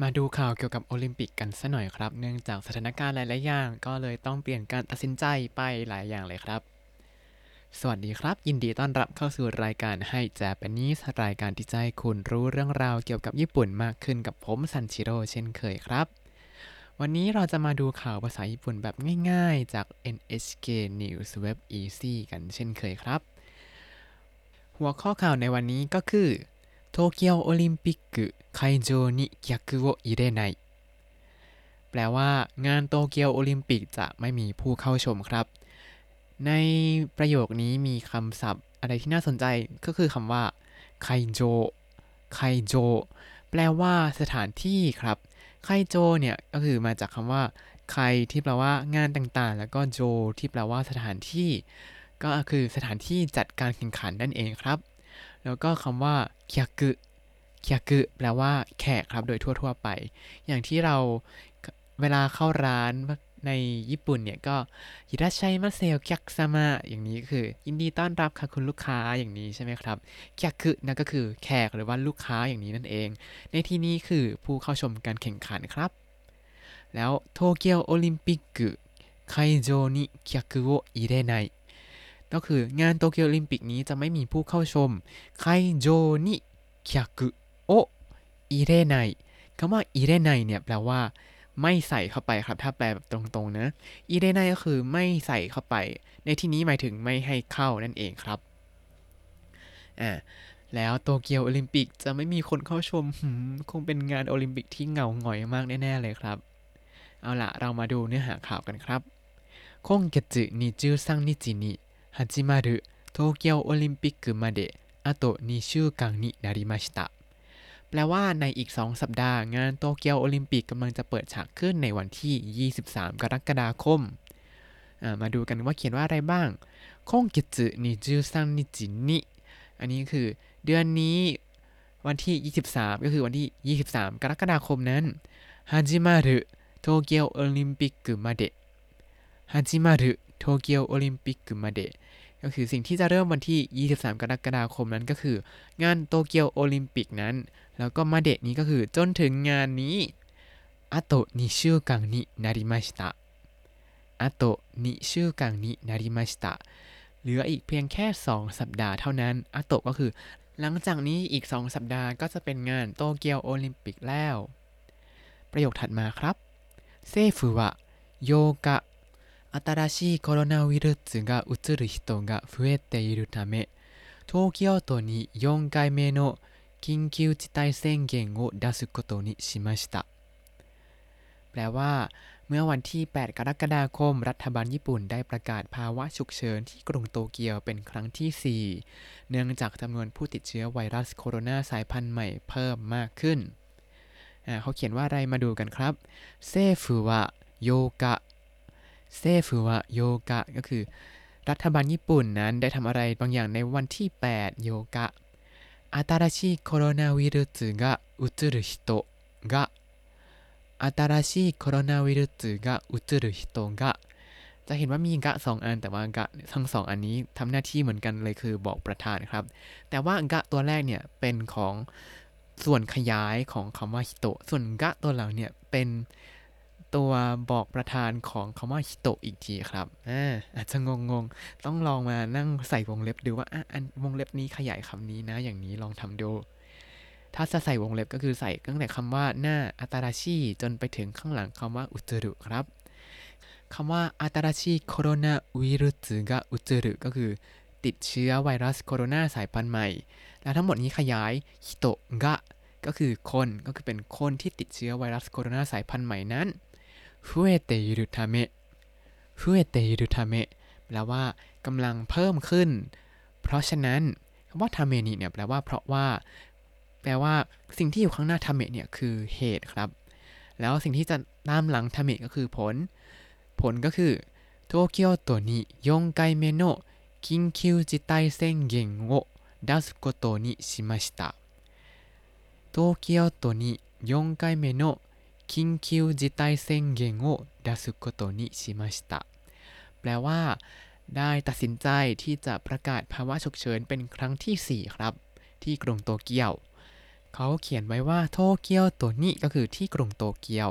มาดูข่าวเกี่ยวกับโอลิมปิกกันสัหน่อยครับ เนื่องจากสถานการณ์หลาย ๆ อย่าง ก็เลยต้องเปลี่ยนการตัดสินใจไปหลายอย่างเลยครับ สวัสดีครับ ยินดีต้อนรับเข้าสู่รายการให้ Japanese รายการที่จะให้คุณรู้เรื่องราวเกี่ยวกับญี่ปุ่นมากขึ้นกับผมซันชิโร่เช่นเคยครับ วันนี้เราจะมาดูข่าวภาษาญี่ปุ่นแบบง่าย ๆ จาก NHK News Web Easy กันเช่นเคยครับ หัวข้อข่าวในวันนี้ก็คือ โตเกียวโอลิมปิก会場に客を入れないแปลว่างานโตเกียวโอลิมปิกจะไม่มีผู้เข้าชมครับ ในประโยคนี้มีคำศัพท์อะไรที่น่าสนใจก็คือคำว่าไคโจไคโจแปลว่าสถานที่ครับไคโจเนี่ยก็คือมาจากคำว่าไคที่แปลว่างานต่างๆ แล้วก็โจที่แปลว่าสถานที่ ก็คือสถานที่จัดการแข่งขันนั่นเองครับ แล้วก็คำว่าเคียกุเคียกุแปลว่าแขกครับโดยทั่ว ๆ ไป อย่างที่เราเวลาเข้าร้านในญี่ปุ่นเนี่ยก็ยิราชัยมาเซลเคียกซามาอย่างนี้คือ ยินดีต้อนรับค่ะคุณลูกค้าอย่างนี้ใช่ไหมครับเคียกุนั่นก็คือแขกหรือว่าลูกค้าอย่างนี้นั่นเอง ในที่นี้คือผู้เข้าชมการแข่งขันครับ แล้วโตเกียวโอลิมปิก会場に客を入れない ก็คืองานโตเกียวโอลิมปิกนี้จะไม่มีผู้เข้าชมไคโจนิคียกุโออิเรไนคำว่าอิเรไนเนี่ยแปลว่าไม่ใส่เข้าไปครับ ถ้าแปลแบบตรงๆนะอิเรไนก็คือไม่ใส่เข้าไป ในที่นี้หมายถึงไม่ให้เข้านั่นเองครับอ่าแล้วโตเกียวโอลิมปิกจะไม่มีคนเข้าชมคงเป็นงานโอลิมปิกที่เหงาหงอยมากแน่ ๆ เลยครับ เอาละเรามาดูเนื้อหาข่าวกันครับคงเกจินิจูซังนิจินิ 始まる東京オリンピックまであと2週間になりましたแปลว่าในอีก 2 สัปดาห์งานโตเกียวโอลิมปิกกำลังจะเปิดฉากขึ้นในวันที่ 23 กรกฎาคม มาดูกันว่าเขียนว่าอะไรบ้างคงกิจุนิจูซังนิจินิอันนี้คือเดือนนี้วันที่ 23 ก็คือวันที่ 23 กรกฎาคมนั้นฮาจิมารุโตเกียวโอลิมปิกมาเดะฮาจิมารุ โตเกียวโอลิมปิกมาเดะก็คือสิ่งที่จะเริ่มวันที่ 23 กรกฎาคมนั้นก็คือ งานโตเกียวโอลิมปิกนั้น แล้วก็มาเดะนี้ก็คือจนถึงงานนี้あと2週間になりましたあと2週間になりましたเหลืออีกเพียงแค่ 2 สัปดาห์เท่านั้นอะโตก็คือ หลังจากนี้อีก 2 สัปดาห์ก็จะเป็นงานโตเกียวโอลิมปิกแล้ว ประโยคถัดมาครับเซฟุวะโยกะ 新しいコロナウイルスがうつる人が増えているため東京都に4回目の緊急事態宣言を出すことにしましたแปลว่า เมื่อวันที่ 8 กรกฎาคม รัฐบาลญี่ปุ่นได้ประกาศภาวะฉุกเฉินที่กรุงโตเกียวเป็นครั้งที่ 4 เนื่องจากจำนวนผู้ติดเชื้อไวรัสโคโรนาสายพันธุ์ใหม่เพิ่มมากขึ้น เขาเขียนว่าอะไรมาดูกันครับเซฟุวะโยกะ เซฟุวะโยกะก็คือ รัฐบาลญี่ปุ่นนั้นได้ทำอะไรบางอย่างในวันที่ 8 โยกะอาตาราชีโคโรนาไวรัสึกะอุตรุฮิโตะกะอาตาราชิโคนาวรุสึกะอุตรุฮิโตะกะจะเห็นว่ามีกะสองอันแต่ว่ากะทั้งสองอันนี้ทำหน้าที่เหมือนกันเลยคือบอกประธานครับ แต่ว่ากะตัวแรกเนี่ยเป็นของส่วนขยายของคำว่าฮิโตส่วนกะตัวหลังเนี่ยเป็น ตัวบอกประธานของคำว่าฮิโตะอีกทีครับอาอาจจะงงๆต้องลองมานั่งใส่วงเล็บดูว่าอะอันวงเล็บนี้ขยายคำนี้นะ อย่างนี้ลองทำดู ถ้าจะใส่วงเล็บก็คือใส่ตั้งแต่คำว่าหน้าอัตราชีจนไปถึงข้างหลังคำว่าอุจรุครับคำว่าอัตราชีโคโรนาวิรุสกะอุจรุก็คือติดเชื้อไวรัสโคโรนาสายพันธุ์ใหม่ แล้วทั้งหมดนี้ขยายฮิโตะกะก็คือคนก็คือเป็นคนที่ติดเชื้อไวรัสโคโรนาสายพันธุ์ใหม่นั้น 増えているため増えているためแปลว่ากำลังเพิ่มขึ้น เพราะฉะนั้นคำว่าทาเมนิเนี่ยแปลว่าเพราะว่า แปลว่าสิ่งที่อยู่ข้างหน้าทาเมเนี่ยคือเหตุครับ แล้วสิ่งที่จะตามหลังทาเมก็คือผล ผลก็คือโตเกียวตัวนี้ยงไกเมโนะ緊急事態宣言を出すことにしました東京都に4回目の 緊急事態宣言を出すことにしましたแปลว่า ได้ตัดสินใจที่จะประกาศภาวะฉุกเฉินเป็นครั้งที่ 4 ครับ ที่กรุงโตเกียว เขาเขียนไว้ว่าโตเกียวตัวนี้ก็คือที่กรุงโตเกียว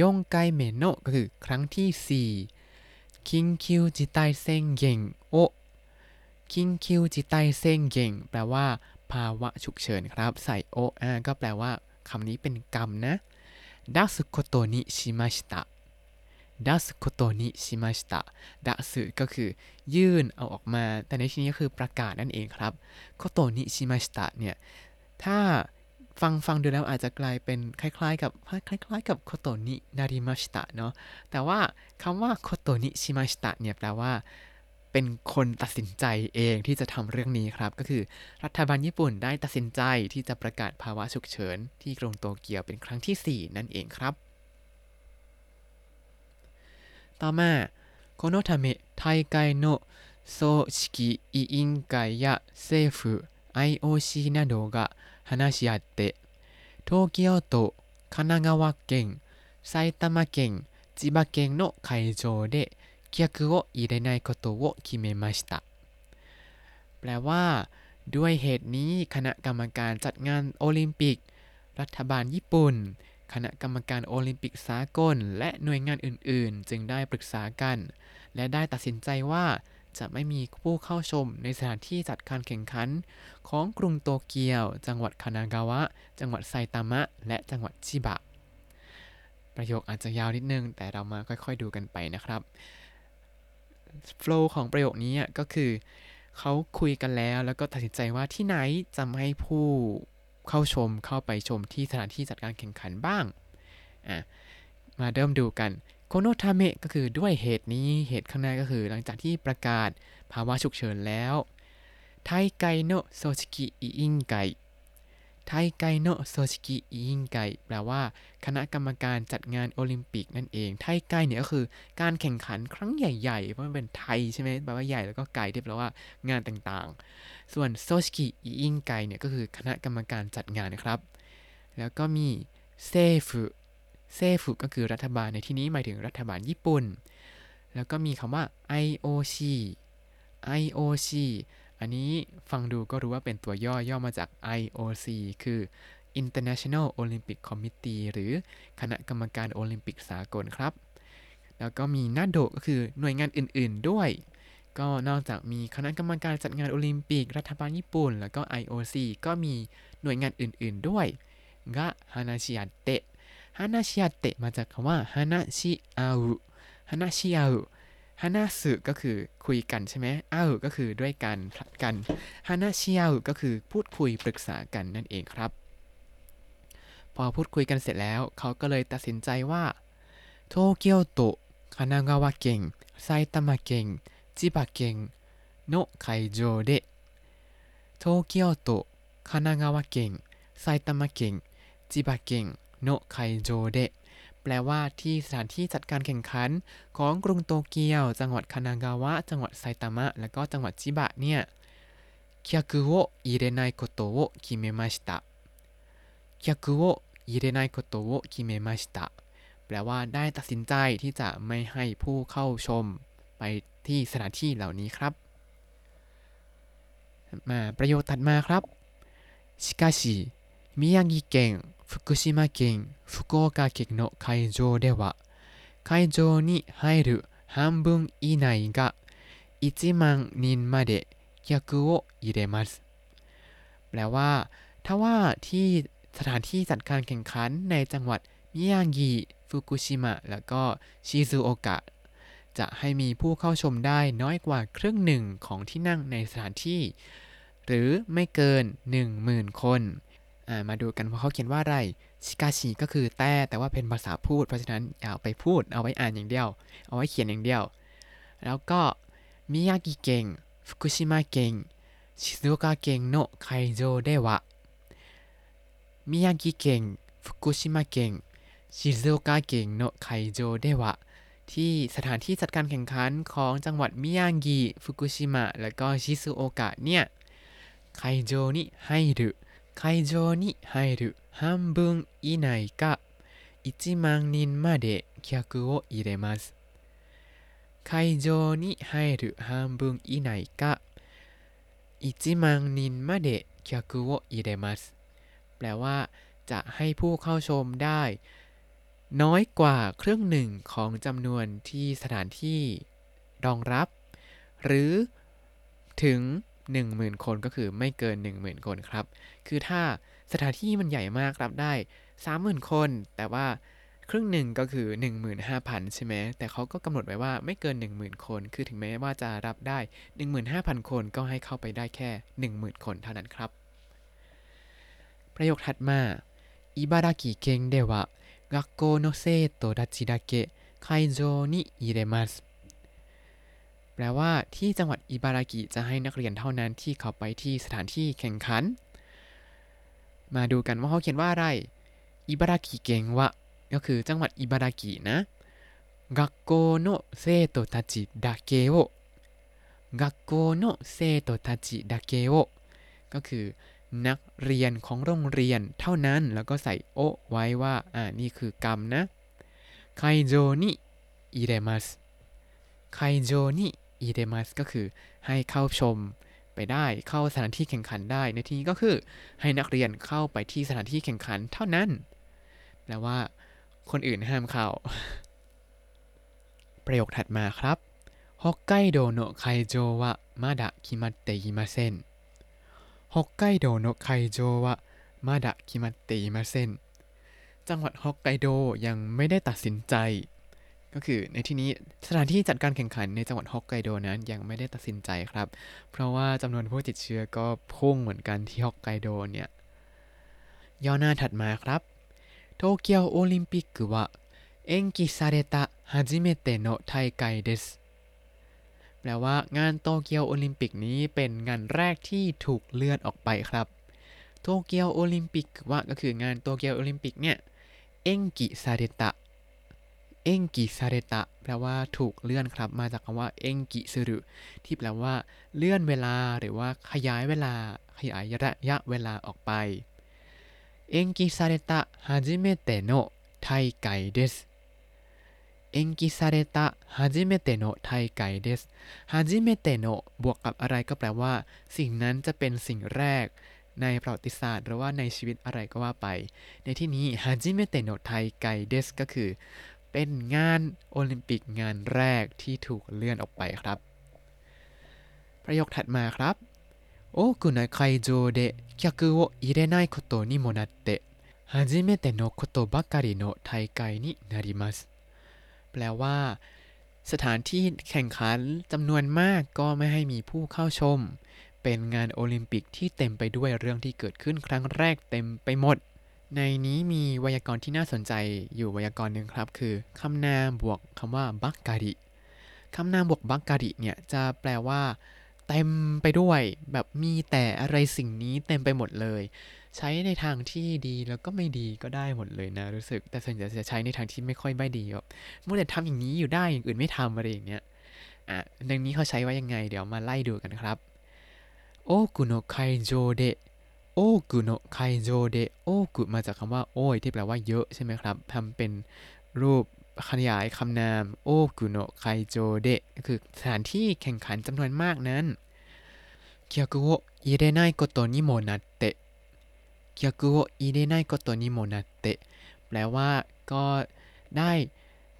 ยงไกเมโนะก็คือครั้งที่4คิงคิวจิไตเซงเก่งโอคิงคิวจิไตเซงเก่งแปลว่า ภาวะฉุกเฉินครับ ใส่โออาก็แปลว่าคำนี้เป็นกรรมนะ ดัสุโคโตนิชิมาชิตะดัสโคโตนิชิมาชิตะดัสึก็คือยื่นเอาออกมา แต่ในที่นี้ก็คือประกาศนั่นเองครับโคโตนิชิมาชิตะเนี่ย ถ้าฟังฟังดูแล้วอาจจะกลายเป็นคล้าย ๆ กับคล้าย ๆ กับโคโตนินาริมาชิตะเนาะ แต่ว่าคำว่าโคโตนิชิมาชิตะเนี่ยแปลว่า เป็นคนตัดสินใจเองที่จะทำเรื่องนี้ครับ ก็คือรัฐบาลญี่ปุ่นได้ตัดสินใจที่จะประกาศภาวะฉุกเฉินที่กรุงโตเกียวเป็นครั้งที่ 4 นั่นเองครับ ต่อมาこのため大会の組織委員会や政府 IOC などが話し合って東京都神奈川県埼玉県千葉県の会場で 客を入れないことを決めましたแปลว่า ด้วยเหตุนี้คณะกรรมการจัดงานโอลิมปิก รัฐบาลญี่ปุ่น คณะกรรมการโอลิมปิกสากล และหน่วยงานอื่นๆ จึงได้ปรึกษากัน และได้ตัดสินใจว่าจะไม่มีผู้เข้าชมในสถานที่จัดการแข่งขัน ของกรุงโตเกียว จังหวัดคานากาวะ จังหวัดไซตามะ และจังหวัดชิบะ ประโยคอาจจะยาวนิดนึง แต่เรามาค่อยๆดูกันไปนะครับ โฟล์ของประโยคนี้ก็คือเขาคุยกันแล้วแล้วก็ตัดสินใจว่าที่ไหนจะให้ผู้เข้าชมเข้าไปชมที่สถานที่จัดการแข่งขันบ้างมาเริ่มดูกันこのため ก็คือด้วยเหตุนี้เหตุข้างหน้าก็คือหลังจากที่ประกาศภาวะฉุกเฉินแล้ว大会の組織委員会 大会の組織委員会 แปลว่า คณะกรรมการจัดงานโอลิมปิกนั่นเอง 大会 เนี่ยก็คือการแข่งขันครั้งใหญ่ๆ เพราะมันเป็น 大 ใช่ไหมแปลว่าใหญ่แล้วก็ไกที่แปลว่างานต่างๆ ส่วน組織委員会 เนี่ยก็คือคณะกรรมการจัดงานนะครับ แล้วก็มี政府 政府 ก็คือรัฐบาลในที่นี้หมายถึงรัฐบาลญี่ปุ่น แล้วก็มีคำว่า IOC IOC อันนี้ฟังดูก็รู้ว่าเป็นตัวย่อย่อมาจาก IOC คือ International Olympic Committee หรือคณะกรรมการโอลิมปิกสากลครับ แล้วก็มีนาโดก็คือหน่วยงานอื่น ๆ ด้วย ก็นอกจากมีคณะกรรมการจัดงานโอลิมปิก รัฐบาลญี่ปุ่น แล้วก็ IOC ก็มีหน่วยงานอื่น ๆ ด้วยกะฮานาชิอาเตะฮานาชิอาเตะมาจากคำว่าฮานาชิอาอุฮานาชิอาอุ ฮานาสึก็คือคุยกันใช่ไหมอ้าอุก็คือด้วยกันผลัดกันฮานาเชิอาอุก็คือพูดคุยปรึกษากันนั่นเองครับ พอพูดคุยกันเสร็จแล้ว เขาก็เลยตัดสินใจว่าโตเกียวโตคานากาวะเก่งไซตามะเก่งจิบะเก่งโนไคโจเดโตเกียวโตคานากาวะเก่งไซตามะเก่งจิบะเก่งโนไคโจเด แปลว่าที่สถานที่จัดการแข่งขันของกรุงโตเกียว จังหวัดคานากาวะ จังหวัดไซตามะ และก็จังหวัดชิบะเนี่ย客を入れないことを決めました客を入れないことを決めましたแปลว่าได้ตัดสินใจที่จะไม่ให้ผู้เข้าชมไปที่สถานที่เหล่านี้ครับ มาประโยคถัดมาครับしかし宮城県 福島県福岡県の会場では会場に入る半分以内が1万人まで客を入れますแปลว่า ถ้าว่าที่สถานที่จัดการแข่งขันในจังหวัดมิยางิฟุกุชิมะและก็ชิซุโอกะ จะให้มีผู้เข้าชมได้น้อยกว่าครึ่งหนึ่งของที่นั่งในสถานที่ หรือไม่เกิน 10,000 คน มาดูกันว่าเขาเขียนว่าอะไรชิกาชิก็คือแต่แต่ว่าเป็นภาษาพูด เพราะฉะนั้นอย่าไปพูดเอาไว้อ่านอย่างเดียว เอาไว้เขียนอย่างเดียว แล้วก็มิยากิเกงฟุกุชิมะเกงชิซุโอกะเกงโนไคโจเดวะมิยากิเกงฟุกุชิมะเกงชิซุโอกะเกงโนไคโจเดวะที่สถานที่จัดการแข่งขันของจังหวัดมิยากิฟุกุชิมะ และก็ชิซุโอกะเนี่ยไคโจนี่ให้หรือ 会場に入る半分以内か1万人まで客を入れます。会場に入る半分以内か1万人まで客を入れます。แ แปลว่า จะให้ผู้เข้าชมได้ น้อยกว่าครึ่งหนึ่งของจำนวนที่สถานที่รองรับ หรือถึง 10,000 คนก็คือไม่เกิน 10,000 คนครับ คือถ้าสถานที่มันใหญ่มากรับได้ 30,000 คน แต่ว่าครึ่งหนึ่งก็คือ 15,000 ใช่ไหม แต่เขาก็กำหนดไว้ว่าไม่เกิน 10,000 คน คือถึงแม้ว่าจะรับได้ 15,000 คนก็ให้เข้าไปได้แค่ 10,000 คนเท่านั้นครับ ประโยคถัดมาอิบารากิเกงเดวะ学校の生徒たちだけ会場に入れます แปลว่าที่จังหวัดอิบารากิจะให้นักเรียนเท่านั้นที่เขาไปที่สถานที่แข่งขัน มาดูกันว่าเขาเขียนว่าอะไรอิบารากิเกงวะก็คือจังหวัดอิบารากินะ学校の生徒たちだけを学校の生徒たちだけをก็คือ นักเรียนของโรงเรียนเท่านั้น แล้วก็ใส่โอไว้ว่า อ่า นี่คือกรรมนะไคโจนิอิเรมัสไคโจนิ อิเรมัสก็คือให้เข้าชมไปได้เข้าสถานที่แข่งขันได้ ในที่นี้ก็คือให้นักเรียนเข้าไปที่สถานที่แข่งขันเท่านั้นแปลว่าคนอื่นห้ามเข้า ประโยคถัดมาครับ北海道の会場はまだ決まっていません 北海道の会場はまだ決まっていません จังหวัดฮอกไกโดยังไม่ได้ตัดสินใจ ก็คือในที่นี้สถานที่จัดการแข่งขันในจังหวัดฮอกไกโดนั้นยังไม่ได้ตัดสินใจครับ เพราะว่าจำนวนผู้ติดเชื้อก็พุ่งเหมือนกันที่ฮอกไกโดเนี่ยย่อหน้าถัดมาครับ東京オリンピックは延期された初めての大会です แปลว่างานโตเกียวโอลิมปิกนี้เป็นงานแรกที่ถูกเลื่อนออกไปครับ東京オリンピックは ก็คืองานโตเกียวโอลิมปิกเนี่ย延期された 延期された แปลว่าถูกเลื่อนครับ มาจากคำว่า延期する ที่แปลว่า เลื่อนเวลาหรือว่าขยายเวลา ขยายระยะเวลาออกไป延期された初めての大会です 延期された初めての大会です 初めての บวกกับอะไรก็แปลว่า สิ่งนั้นจะเป็นสิ่งแรก ในประวัติศาสตร์ หรือว่าในชีวิตอะไรก็ว่าไป ในที่นี้初めての大会です ก็คือ เป็นงานโอลิมปิกงานแรกที่ถูกเลื่อนออกไปครับ ประโยคถัดมาครับ多くの会場で客を入れないことにもなって初めてのことばかりの大会になりますแปลว่า สถานที่แข่งขันจำนวนมากก็ไม่ให้มีผู้เข้าชม เป็นงานโอลิมปิกที่เต็มไปด้วยเรื่องที่เกิดขึ้นครั้งแรกเต็มไปหมด ในนี้มีไวยากรณ์ที่น่าสนใจอยู่ไวยากรณ์หนึ่งครับ คือคำนามบวกคำว่าบักการิคำนามบวกบักการิเนี่ยจะแปลว่าเต็มไปด้วยแบบมีแต่อะไรสิ่งนี้เต็มไปหมดเลย ใช้ในทางที่ดีแล้วก็ไม่ดีก็ได้หมดเลยนะรู้สึก แต่ส่วนใหญ่จะใช้ในทางที่ไม่ค่อยไม่ดีแบบมัวแต่ทำอย่างนี้อยู่ได้อย่างอื่นไม่ทำอะไรอย่างเงี้ยอะดังนี้เขาใช้ว่ายังไงเดี๋ยวมาไล่ดูกันครับโอกุโนไคโจเด โอกุโนไคโจเดโอกุมาจากคำว่าโอ้ยที่แปลว่าเยอะใช่ไหมครับทำเป็นรูปขยายคำนามโอกุโนไคโจเดก็คือสถานที่แข่งขันจำนวนมากนั้น客を入れないことにもなって客を入れないことにもなってแปลว่าก็ได้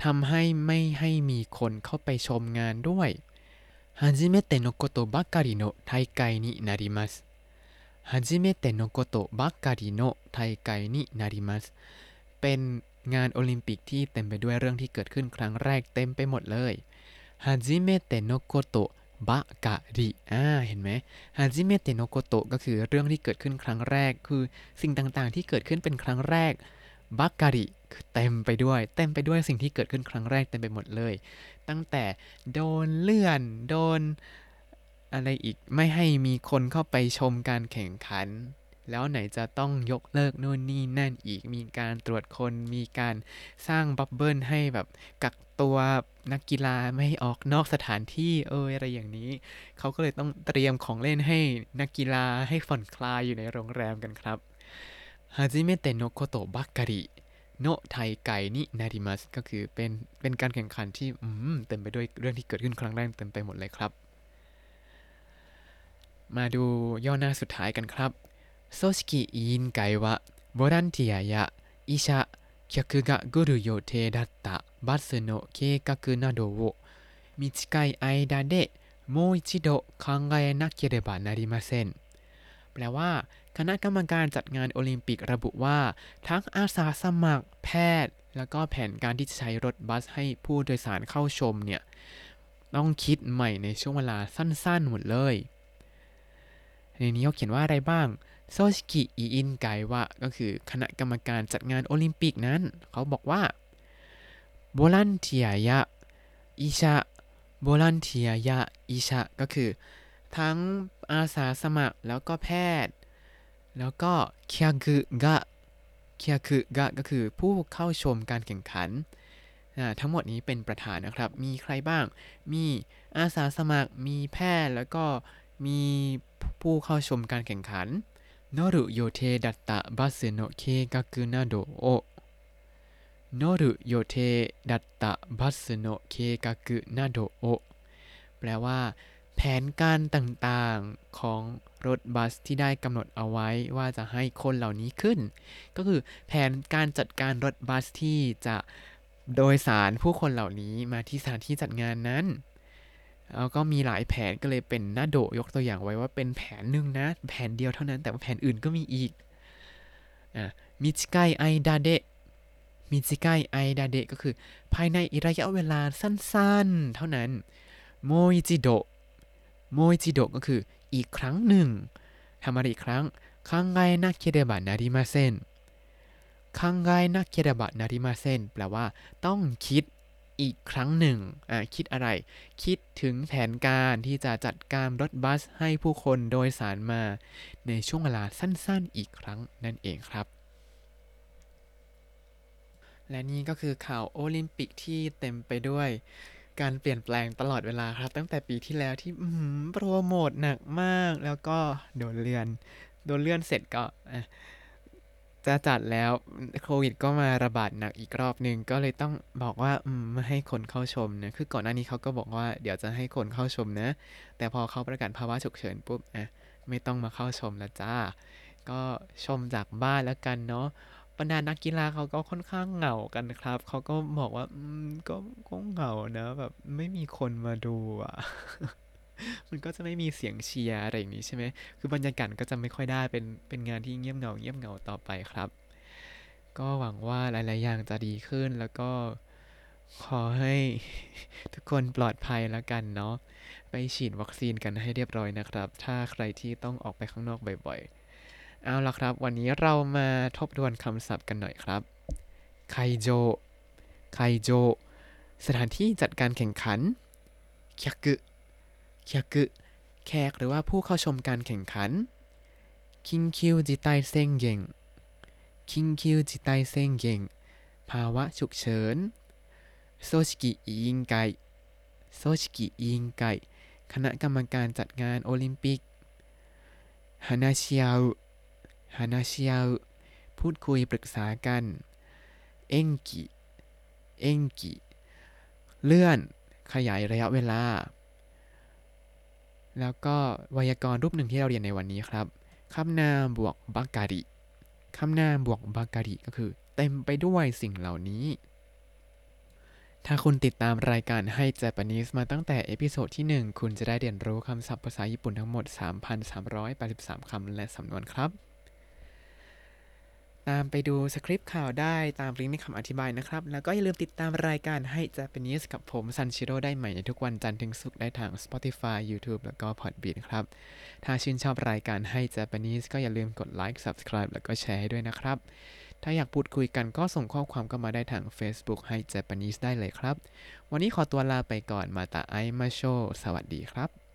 ทำให้ไม่ให้มีคนเข้าไปชมงานด้วย初めてのことばかりの大会になります 初めてのことばかりの大会になりますเป็นงานโอลิมปิกที่เต็มไปด้วยเรื่องที่เกิดขึ้นครั้งแรกเต็มไปหมดเลยฮาจิเมเตโนโกโตบะกะริอ่าเห็นไหมฮาจิเมเตโนโกโตก็คือเรื่องที่เกิดขึ้นครั้งแรก คือสิ่งต่างๆ ที่เกิดขึ้นเป็นครั้งแรกบักการิคือเต็มไปด้วย เต็มไปด้วยสิ่งที่เกิดขึ้นครั้งแรกเต็มไปหมดเลย ตั้งแต่โดนเลื่อน โดน อะไรอีกไม่ให้มีคนเข้าไปชมการแข่งขัน แล้วไหนจะต้องยกเลิกนู่นนี่นั่นอีกมีการตรวจคนมีการสร้างบับเบิลให้แบบกักตัวนักกีฬาไม่ออกนอกสถานที่เอออะไรอย่างนี้ เขาก็เลยต้องเตรียมของเล่นให้นักกีฬาให้ผ่อนคลายอยู่ในโรงแรมกันครับ初めてのことばかりの大会になります ก็คือเป็นเป็นการแข่งขันที่เต็มไปด้วยเรื่องที่เกิดขึ้นครั้งแรกเต็มไปหมดเลยครับ มาดูย่อหน้าสุดท้ายกันครับ 組織委員会はボランティアや医者、客が来る予定だったバスの計画などを短い間でもう一度考えなければなりません แปลว่า คณะกรรมการจัดงานโอลิมปิกระบุว่า ทั้งอาสาสมัคร แพทย์ แล้วก็แผนการที่จะใช้รถบัสให้ผู้โดยสารเข้าชมเนี่ย ต้องคิดใหม่ในช่วงเวลาสั้นๆหมดเลย ในนี้เขาเขียนว่าอะไรบ้างโซชิกิอิอินไกวะก็คือคณะกรรมการจัดงานโอลิมปิกนั้น เขาบอกว่าโบลันเทียยะอิชะโบลันเทียยะอิชะก็คือ ทั้งอาสาสมัครแล้วก็แพทย์ แล้วก็เคียกุกะเคียกุกะก็คือผู้เข้าชมการแข่งขัน ทั้งหมดนี้เป็นประธานนะครับ มีใครบ้าง มีอาสาสมัคร มีแพทย์แล้วก็ มีผู้เข้าชมการแข่งขัน乗る予定だったバスの計画などを 乗る予定だったバスの計画などを แปลว่า แผนการต่างๆของรถบัสที่ได้กำหนดเอาไว้ว่าจะให้คนเหล่านี้ขึ้น ก็คือแผนการจัดการรถบัสที่จะโดยสารผู้คนเหล่านี้มาที่สถานที่จัดงานนั้น แล้วก็มีหลายแผนก็เลยเป็น など ยกตัวอย่างไว้ว่าเป็นแผนหนึ่งนะ แผนเดียวเท่านั้นแต่ว่าแผนอื่นก็มีอีกอะ 短い間で 短い間で ก็คือภายในระยะเวลาสั้นๆ เท่านั้นもう一度 もう一度 ก็คืออีกครั้งหนึ่งทำอะไรอีกครั้ง考えなければなりません 考えなければなりません แปลว่าต้องคิด อีกครั้งหนึ่งอะคิดอะไร คิดถึงแผนการที่จะจัดการรถบัสให้ผู้คนโดยสารมา ในช่วงเวลาสั้นๆ อีกครั้งนั่นเองครับ และนี่ก็คือข่าวโอลิมปิกที่เต็มไปด้วยการเปลี่ยนแปลงตลอดเวลาครับ ตั้งแต่ปีที่แล้วที่โปรโมทหนักมาก แล้วก็โดนเลื่อน โดนเลื่อนเสร็จก็ จะจัดแล้วโควิดก็มาระบาดหนักอีกรอบหนึ่งก็เลยต้องบอกว่าอืมไม่ให้คนเข้าชมนะคือก่อนหน้านี้เขาก็บอกว่าเดี๋ยวจะให้คนเข้าชมนะ แต่พอเขาประกาศภาวะฉุกเฉินปุ๊บอะไม่ต้องมาเข้าชมแล้วจ้า ก็ชมจากบ้านแล้วกันเนาะบรรดานักกีฬาเขาก็ค่อนข้างเหงากันครับ เขาก็บอกว่าอืมก็ก็เหงานะแบบไม่มีคนมาดูอะ มันก็จะไม่มีเสียงเชียร์อะไรอย่างนี้ใช่ไหมคือบรรยากาศก็จะไม่ค่อยได้เป็นเป็นงานที่เงียบเหงาเงียบเหงาต่อไปครับ ก็หวังว่าหลาย ๆ อย่างจะดีขึ้นแล้วก็ขอให้ทุกคนปลอดภัยแล้วกันเนาะไปฉีดวัคซีนกันให้เรียบร้อยนะครับ ถ้าใครที่ต้องออกไปข้างนอกบ่อย ๆ เอาละครับ วันนี้เรามาทบทวนคำศัพท์กันหน่อยครับ ไคโจ ไคโจ สถานที่จัดการแข่งขันคยกุ คยกุแขกหรือว่าผู้เข้าชมการแข่งขันคิงคิวจิตไตเซ็งเยงคิงคิวจิตไตเซ็งเยงภาวะฉุกเฉินโซชิกิอิยิงไกโซชิกิอิยิงไกคณะกรรมการจัดงานโอลิมปิกฮานาชิอาฮานาชิอาพูดคุยปรึกษากัน เอ็งกิ เอ็งกิ เลื่อน ขยายระยะเวลา แล้วก็ไวยากรณ์รูปหนึ่งที่เราเรียนในวันนี้ครับคำนามบวก ばかり คำนามบวก ばかり ก็คือ เต็มไปด้วยสิ่งเหล่านี้ ถ้าคุณติดตามรายการให้ Japanese มาตั้งแต่ episode ที่ 1 คุณจะได้เรียนรู้คำศัพท์ภาษาญี่ปุ่นทั้งหมด 3,383 คำและสำนวนครับ ตามไปดูสคริปต์ข่าวได้ตามลิงก์ในคำอธิบายนะครับ แล้วก็อย่าลืมติดตามรายการให้ Japanese กับผมซันชิโร่ได้ใหม่ในทุกวันจันทร์ถึงศุกร์ได้ทาง Spotify YouTube แล้วก็ Podbean ครับ ถ้าชื่นชอบรายการให้ Japanese ก็อย่าลืมกดไลค์ Subscribe แล้วก็แชร์ให้ด้วยนะครับ ถ้าอยากพูดคุยกันก็ส่งข้อความเข้ามาได้ทาง Facebook ให้ Japanese ได้เลยครับ วันนี้ขอตัวลาไปก่อนมาตาไอมาโช สวัสดีครับ